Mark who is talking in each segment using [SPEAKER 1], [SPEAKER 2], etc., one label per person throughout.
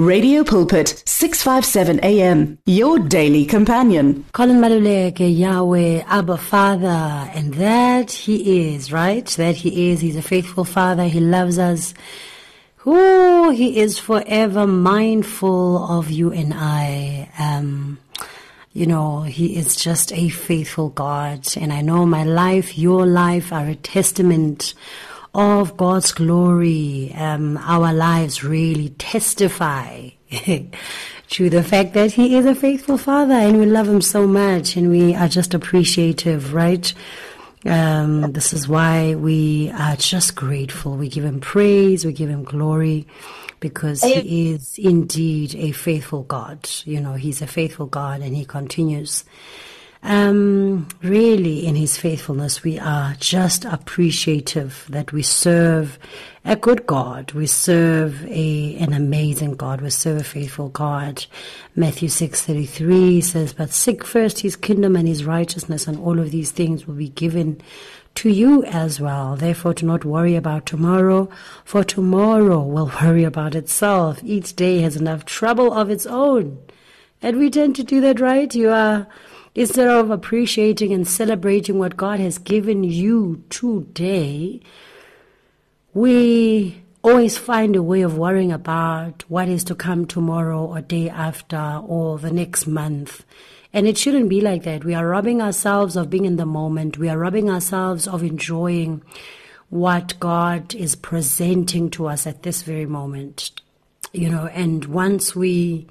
[SPEAKER 1] Radio Pulpit, 657 AM, your daily companion.
[SPEAKER 2] Colin Maluleke, Yahweh, Abba Father, and that He is, right? That He is. He's a faithful Father. He loves us. Who He is forever mindful of you and I. Um, you know, He is just a faithful God. And I know my life, your life are a testament of God's glory, um, our lives really testify to the fact that He is a faithful Father and we love Him so much and we are just appreciative, right? Um, this is why we are just grateful. We give Him praise, we give Him glory because He is indeed a faithful God. You know, He's a faithful God and He continues um, really, in His faithfulness, we are just appreciative that we serve a good God. We serve a an amazing God. We serve a faithful God. Matthew six thirty three says, "But seek first His kingdom and His righteousness, and all of these things will be given." to you as well. Therefore, do not worry about tomorrow, for tomorrow will worry about itself. Each day has enough trouble of its own. And we tend to do that, right? You are Instead of appreciating and celebrating what God has given you today, we always find a way of worrying about what is to come tomorrow or day after or the next month. And it shouldn't be like that. We are robbing ourselves of being in the moment. We are robbing ourselves of enjoying what God is presenting to us at this very moment. You know, and once we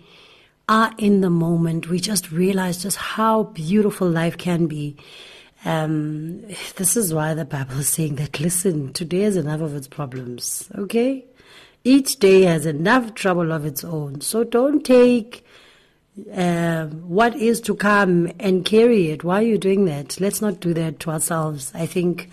[SPEAKER 2] are in the moment, we just realize just how beautiful life can be. Um, this is why the Bible is saying that, listen, today has enough of its problems, okay? Each day has enough trouble of its own. So don't take uh, what is to come and carry it. Why are you doing that? Let's not do that to ourselves. I think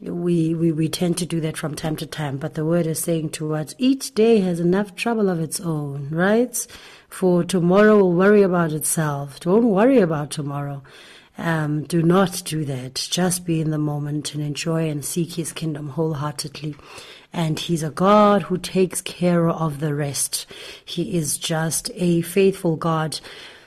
[SPEAKER 2] we, we, we tend to do that from time to time, but the word is saying to us, each day has enough trouble of its own, right? For tomorrow will worry about itself. Don't worry about tomorrow. Um, do not do that. Just be in the moment and enjoy and seek His kingdom wholeheartedly. And He's a God who takes care of the rest. He is just a faithful God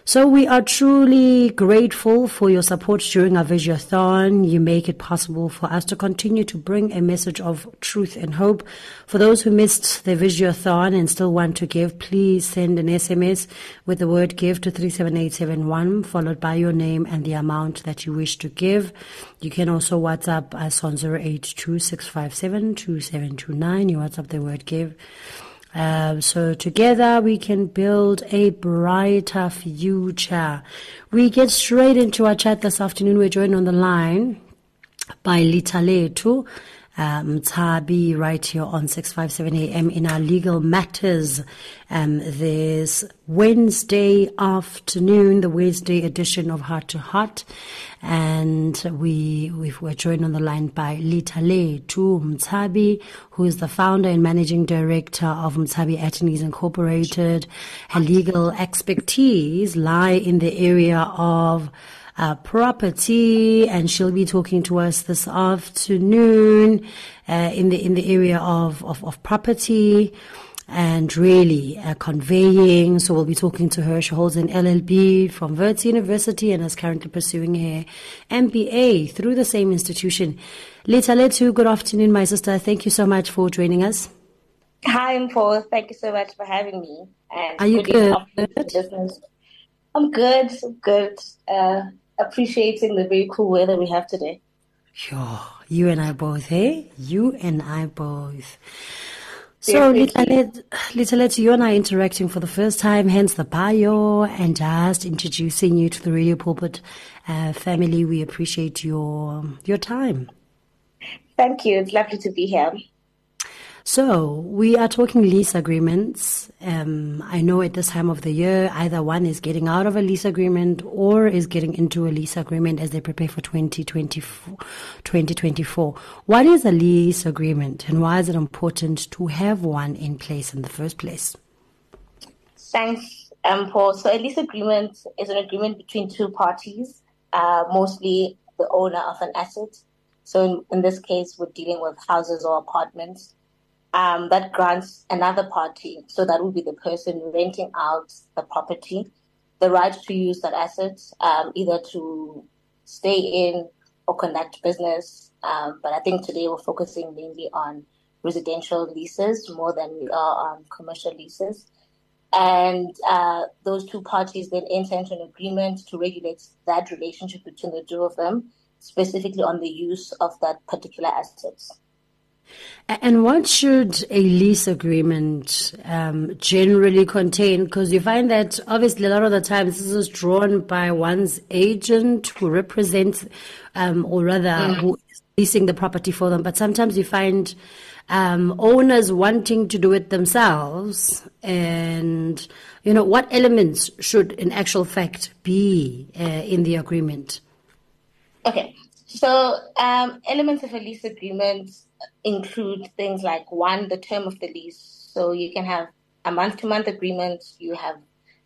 [SPEAKER 2] so we are truly grateful for your support during our Visiothon. You make it possible for us to continue to bring a message of truth and hope. For those who missed the Visiothon and still want to give, please send an SMS with the word give to 37871 followed by your name and the amount that you wish to give. You can also WhatsApp us on 082 You WhatsApp the word give. Um, so together we can build a brighter future. We get straight into our chat this afternoon. We're joined on the line by Lithaletho um, Tabi right here on 657 AM in our legal matters um, this Wednesday afternoon, the Wednesday edition of Heart to Heart. And we, we were joined on the line by Litale Tu Mtabi, who is the founder and managing director of Mtshabi Attorneys Incorporated. Her legal expertise lie in the area of uh, property, and she'll be talking to us this afternoon uh, in the in the area of of, of property and really uh, conveyancing. So we'll be talking to her. She holds an LLB from Wits University and is currently pursuing her MBA through the same institution. Lithaletho, good afternoon, my sister. Thank you so much for joining us.
[SPEAKER 3] Hi, Mpho. Thank you so much for having me.
[SPEAKER 2] And Are you good?
[SPEAKER 3] I'm good. I'm good. Uh, appreciating the very cool weather we have today.
[SPEAKER 2] Sure. You and I both, hey? You and I both. So, Lithaletho, you and I interacting for the first time, hence the bio, and just introducing you to the Radio Pulpit uh, family. We appreciate your your time.
[SPEAKER 3] Thank you. It's lovely to be here.
[SPEAKER 2] So we are talking lease agreements. Um, I know at this time of the year, either one is getting out of a lease agreement or is getting into a lease agreement as they prepare for 2024. 2024. What is a lease agreement and why is it important to have one in place in the first place?
[SPEAKER 3] Thanks, um, Mpho. So a lease agreement is an agreement between two parties, uh, mostly the owner of an asset. So in, in this case, we're dealing with houses or apartments um, that grants another party, so that would be the person renting out the property, the right to use that asset, um, either to stay in or conduct business. Um, but I think today we're focusing mainly on residential leases more than we are on commercial leases. And uh, those two parties then enter into an agreement to regulate that relationship between the two of them, specifically on the use of that particular asset.
[SPEAKER 2] And what should a lease agreement um, generally contain? Because you find that obviously a lot of the times this is drawn by one's agent who represents, um, or rather, mm. who is leasing the property for them. But sometimes you find um, owners wanting to do it themselves. And, you know, what elements should in actual fact be uh, in the agreement?
[SPEAKER 3] Okay. So, um, elements of a lease agreement include things like one, the term of the lease. So you can have a month to month agreement, you have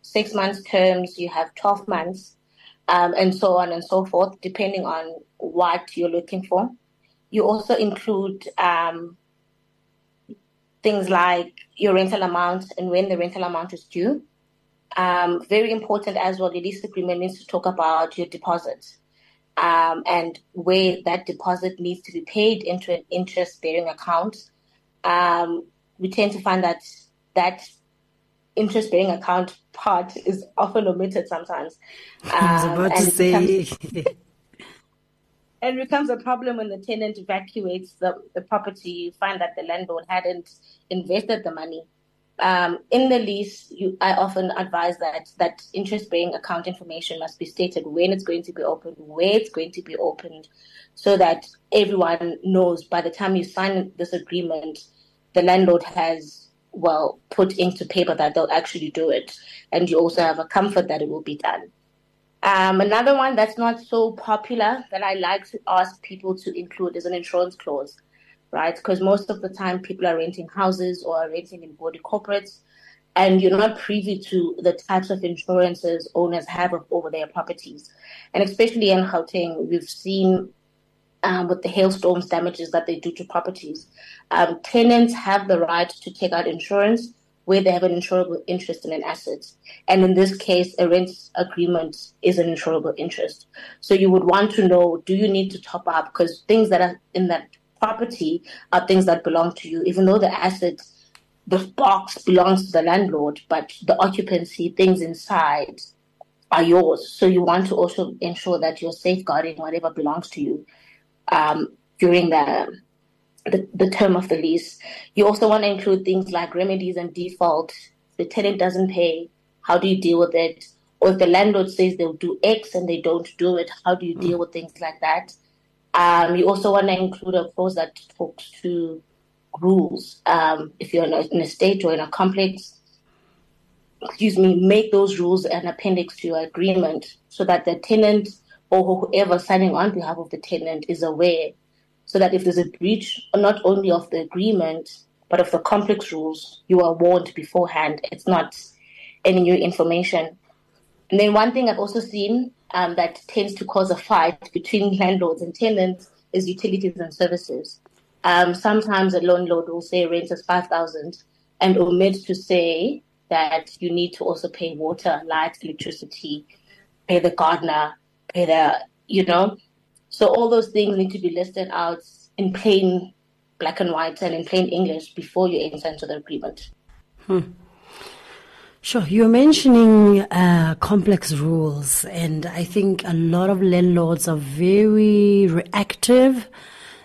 [SPEAKER 3] six months terms, you have 12 months, um, and so on and so forth, depending on what you're looking for. You also include um, things like your rental amount and when the rental amount is due. Um, very important as well, the lease agreement needs to talk about your deposit um, and where that deposit needs to be paid into an interest bearing account. Um, we tend to find that that interest bearing account part is often omitted sometimes.
[SPEAKER 2] Um, I was about to say. Becomes,
[SPEAKER 3] and becomes a problem when the tenant evacuates the, the property. You find that the landlord hadn't invested the money um, in the lease, you, I often advise that that interest-bearing account information must be stated when it's going to be opened, where it's going to be opened, so that everyone knows by the time you sign this agreement, the landlord has well put into paper that they'll actually do it, and you also have a comfort that it will be done. Um, another one that's not so popular that I like to ask people to include is an insurance clause right? Because most of the time people are renting houses or are renting in body corporates, and you're not privy to the types of insurances owners have over their properties. And especially in Gauteng, we've seen um, with the hailstorms damages that they do to properties. Um, tenants have the right to take out insurance where they have an insurable interest in an asset. And in this case, a rent agreement is an insurable interest. So you would want to know, do you need to top up? Because things that are in that property are things that belong to you, even though the asset, the box belongs to the landlord, but the occupancy, things inside are yours. So you want to also ensure that you're safeguarding whatever belongs to you um, during the, the, the term of the lease. You also want to include things like remedies and default. The tenant doesn't pay. How do you deal with it? Or if the landlord says they'll do X and they don't do it, how do you deal with things like that? Um, you also want to include a clause that talks to rules. Um, if you're in a, in a state or in a complex, excuse me, make those rules an appendix to your agreement so that the tenant or whoever signing on behalf of the tenant is aware so that if there's a breach not only of the agreement but of the complex rules, you are warned beforehand. It's not any new information. And then one thing I've also seen um, that tends to cause a fight between landlords and tenants is utilities and services. Um, sometimes a landlord will say rent is 5000 and omit to say that you need to also pay water, light, electricity, pay the gardener, pay the, you know. So all those things need to be listed out in plain black and white and in plain English before you enter into the agreement.
[SPEAKER 2] Hmm. Sure. You're mentioning uh, complex rules, and I think a lot of landlords are very reactive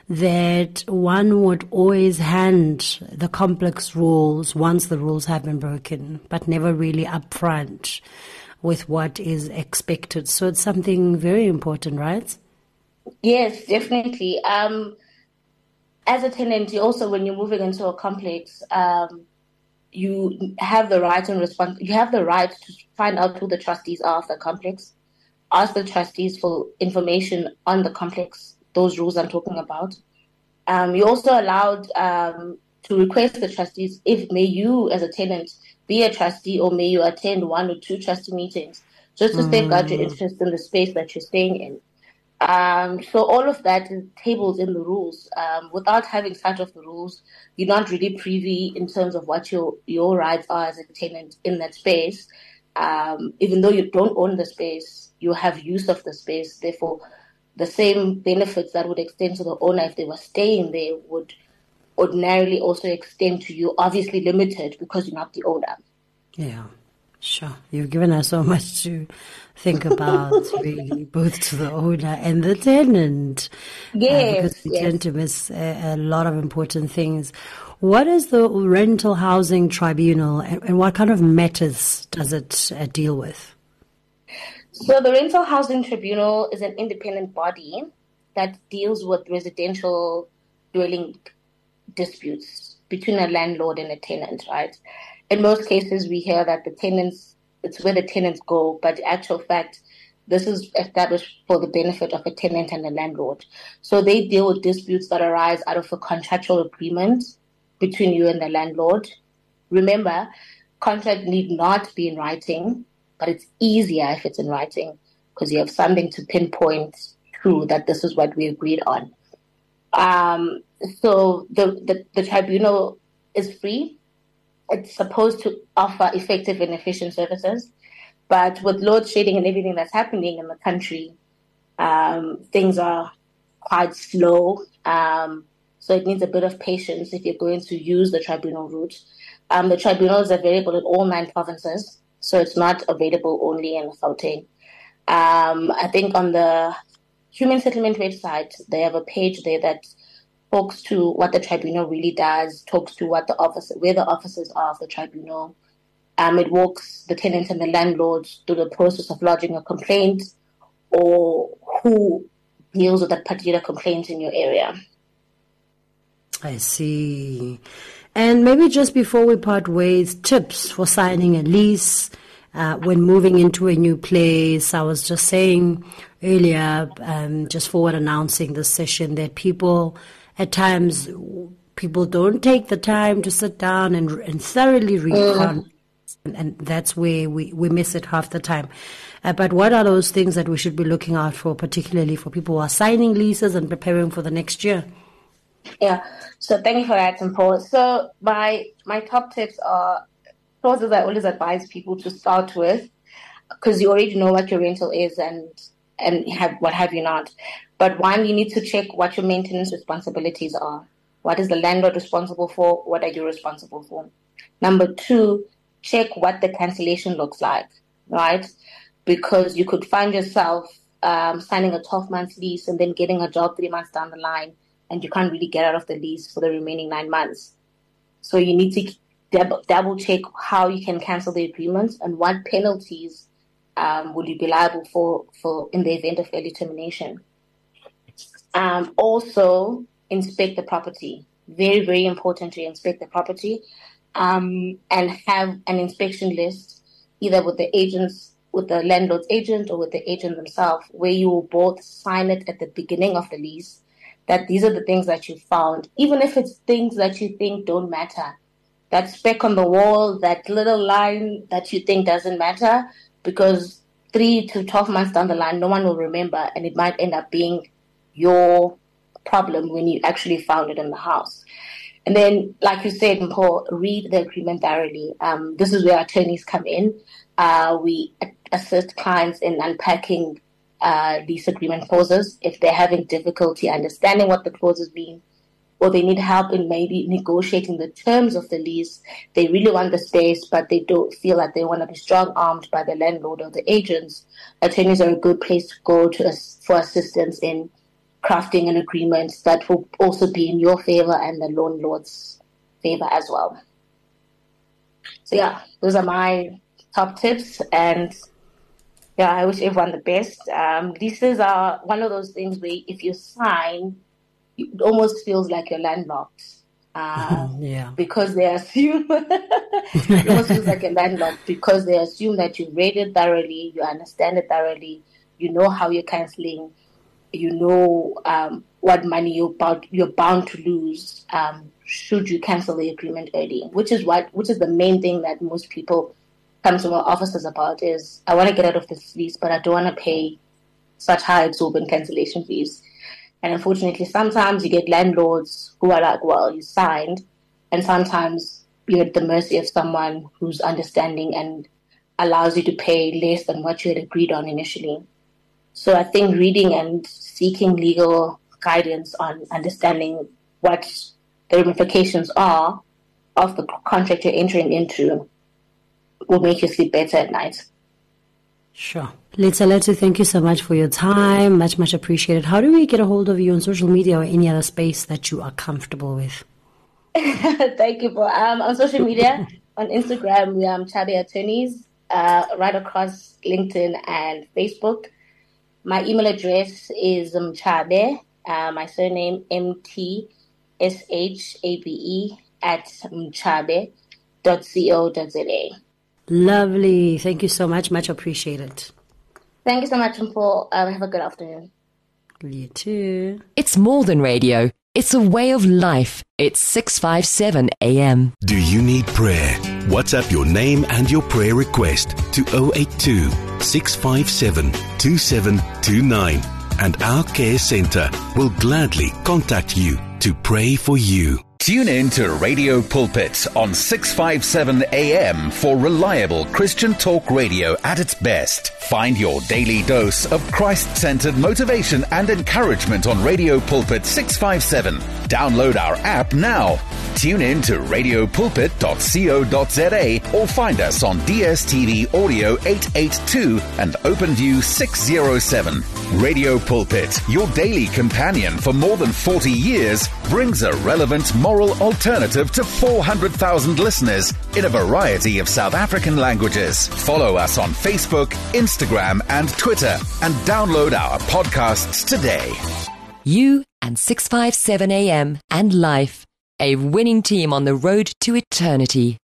[SPEAKER 2] that one would always hand the complex rules once the rules have been broken, but never really upfront with what is expected. So it's something very important, right?
[SPEAKER 3] Yes, definitely. Um, as a tenant, you also, when you're moving into a complex, um, you have the right and respons- you have the right to find out who the trustees are of the complex. Ask the trustees for information on the complex, those rules I'm talking about. Um, you're also allowed um, to request the trustees if may you as a tenant be a trustee or may you attend one or two trustee meetings just to mm. safeguard your interest in the space that you're staying in. Um, so all of that is tables in the rules. Um, without having sight of the rules, you're not really privy in terms of what your your rights are as a tenant in that space. Um, even though you don't own the space, you have use of the space. Therefore, the same benefits that would extend to the owner if they were staying there would ordinarily also extend to you. Obviously, limited because you're not the owner.
[SPEAKER 2] Yeah. Sure. You've given us so much to think about, really, both to the owner and the tenant.
[SPEAKER 3] Yes.
[SPEAKER 2] Uh, because we
[SPEAKER 3] yes.
[SPEAKER 2] tend to miss a, a, lot of important things. What is the Rental Housing Tribunal and, and what kind of matters does it uh, deal with?
[SPEAKER 3] So, the Rental Housing Tribunal is an independent body that deals with residential dwelling disputes between a landlord and a tenant, right? In most cases, we hear that the tenants, it's where the tenants go, but actual fact, this is established for the benefit of a tenant and a landlord. So they deal with disputes that arise out of a contractual agreement between you and the landlord. Remember, contract need not be in writing, but it's easier if it's in writing because you have something to pinpoint to that this is what we agreed on. Um, so the, the, the tribunal is free it's supposed to offer effective and efficient services. But with load shedding and everything that's happening in the country, um, things are quite slow. Um, so it needs a bit of patience if you're going to use the tribunal route. Um, the tribunal is available in all nine provinces, so it's not available only in Gauteng. Um, I think on the Human Settlement website, they have a page there that talks to what the tribunal really does, talks to what the office, where the offices are of the tribunal. Um, it walks the tenant and the landlord through the process of lodging a complaint or who deals with that particular complaint in your area.
[SPEAKER 2] I see. And maybe just before we part ways, tips for signing a lease uh, when moving into a new place. I was just saying earlier, um, just forward announcing this session, that people at times people don't take the time to sit down and, and thoroughly read mm. and, and, that's where we, we miss it half the time. Uh, but what are those things that we should be looking out for, particularly for people who are signing leases and preparing for the next year?
[SPEAKER 3] Yeah, so thank you for that, Mpho. So my my top tips are clauses I always advise people to start with because you already know what your rental is and and have what have you not. But one, you need to check what your maintenance responsibilities are. What is the landlord responsible for? What are you responsible for? Number two, check what the cancellation looks like, right? Because you could find yourself um, signing a 12 month lease and then getting a job three months down the line, and you can't really get out of the lease for the remaining nine months. So you need to double, double check how you can cancel the agreement and what penalties um, will you be liable for, for in the event of early termination. Um, also, inspect the property. Very, very important to inspect the property um, and have an inspection list, either with the agents, with the landlord's agent, or with the agent themselves, where you will both sign it at the beginning of the lease. That these are the things that you found, even if it's things that you think don't matter. That speck on the wall, that little line that you think doesn't matter, because three to 12 months down the line, no one will remember, and it might end up being your problem when you actually found it in the house. And then, like you said, Mpho, read the agreement thoroughly. Um, this is where attorneys come in. Uh, we assist clients in unpacking uh, lease agreement clauses if they're having difficulty understanding what the clauses mean, or they need help in maybe negotiating the terms of the lease. They really want the space, but they don't feel like they want to be strong armed by the landlord or the agents. Attorneys are a good place to go to for assistance in crafting an agreement that will also be in your favor and the landlord's favor as well. So yeah, those are my top tips and yeah, I wish everyone the best. Um, leases are one of those things where if you sign, it almost feels like you're landlocked. Uh,
[SPEAKER 2] yeah.
[SPEAKER 3] Because they assume it almost feels like a landlocked because they assume that you read it thoroughly, you understand it thoroughly, you know how you're canceling, you know um, what money you're bound, you're bound to lose um, should you cancel the agreement early, which is what which is the main thing that most people come to our offices about is I want to get out of this lease, but I don't want to pay such high exorbitant cancellation fees. And unfortunately, sometimes you get landlords who are like, well, you signed, and sometimes you're at the mercy of someone who's understanding and allows you to pay less than what you had agreed on initially. So I think reading and seeking legal guidance on understanding what the ramifications are of the contract you're entering into will make you sleep better at night.
[SPEAKER 2] Sure. Letsa thank you so much for your time. Much, much appreciated. How do we get a hold of you on social media or any other space that you are comfortable with?
[SPEAKER 3] thank you for um, on social media. on Instagram, we are Mtshabi Attorneys, uh, right across LinkedIn and Facebook. My email address is Mtshabi, uh, my surname M T S H A B E at mchabe.co.za.
[SPEAKER 2] Lovely. Thank you so much. Much appreciated.
[SPEAKER 3] Thank you so much, Mpho. Um, have a good afternoon.
[SPEAKER 2] You too.
[SPEAKER 4] It's more than radio. It's a way of life. It's 657 AM.
[SPEAKER 5] Do you need prayer? WhatsApp your name and your prayer request to 082 657 2729 and our care center will gladly contact you to pray for you.
[SPEAKER 6] Tune in to Radio Pulpit on 657 AM for reliable Christian talk radio at its best. Find your daily dose of Christ centered motivation and encouragement on Radio Pulpit 657. Download our app now. Tune in to radiopulpit.co.za or find us on DSTV Audio 882 and OpenView 607. Radio Pulpit, your daily companion for more than 40 years, brings a relevant moral alternative to 400,000 listeners in a variety of South African languages. Follow us on Facebook, Instagram, and Twitter and download our podcasts today.
[SPEAKER 4] You and 657 AM and Life, a winning team on the road to eternity.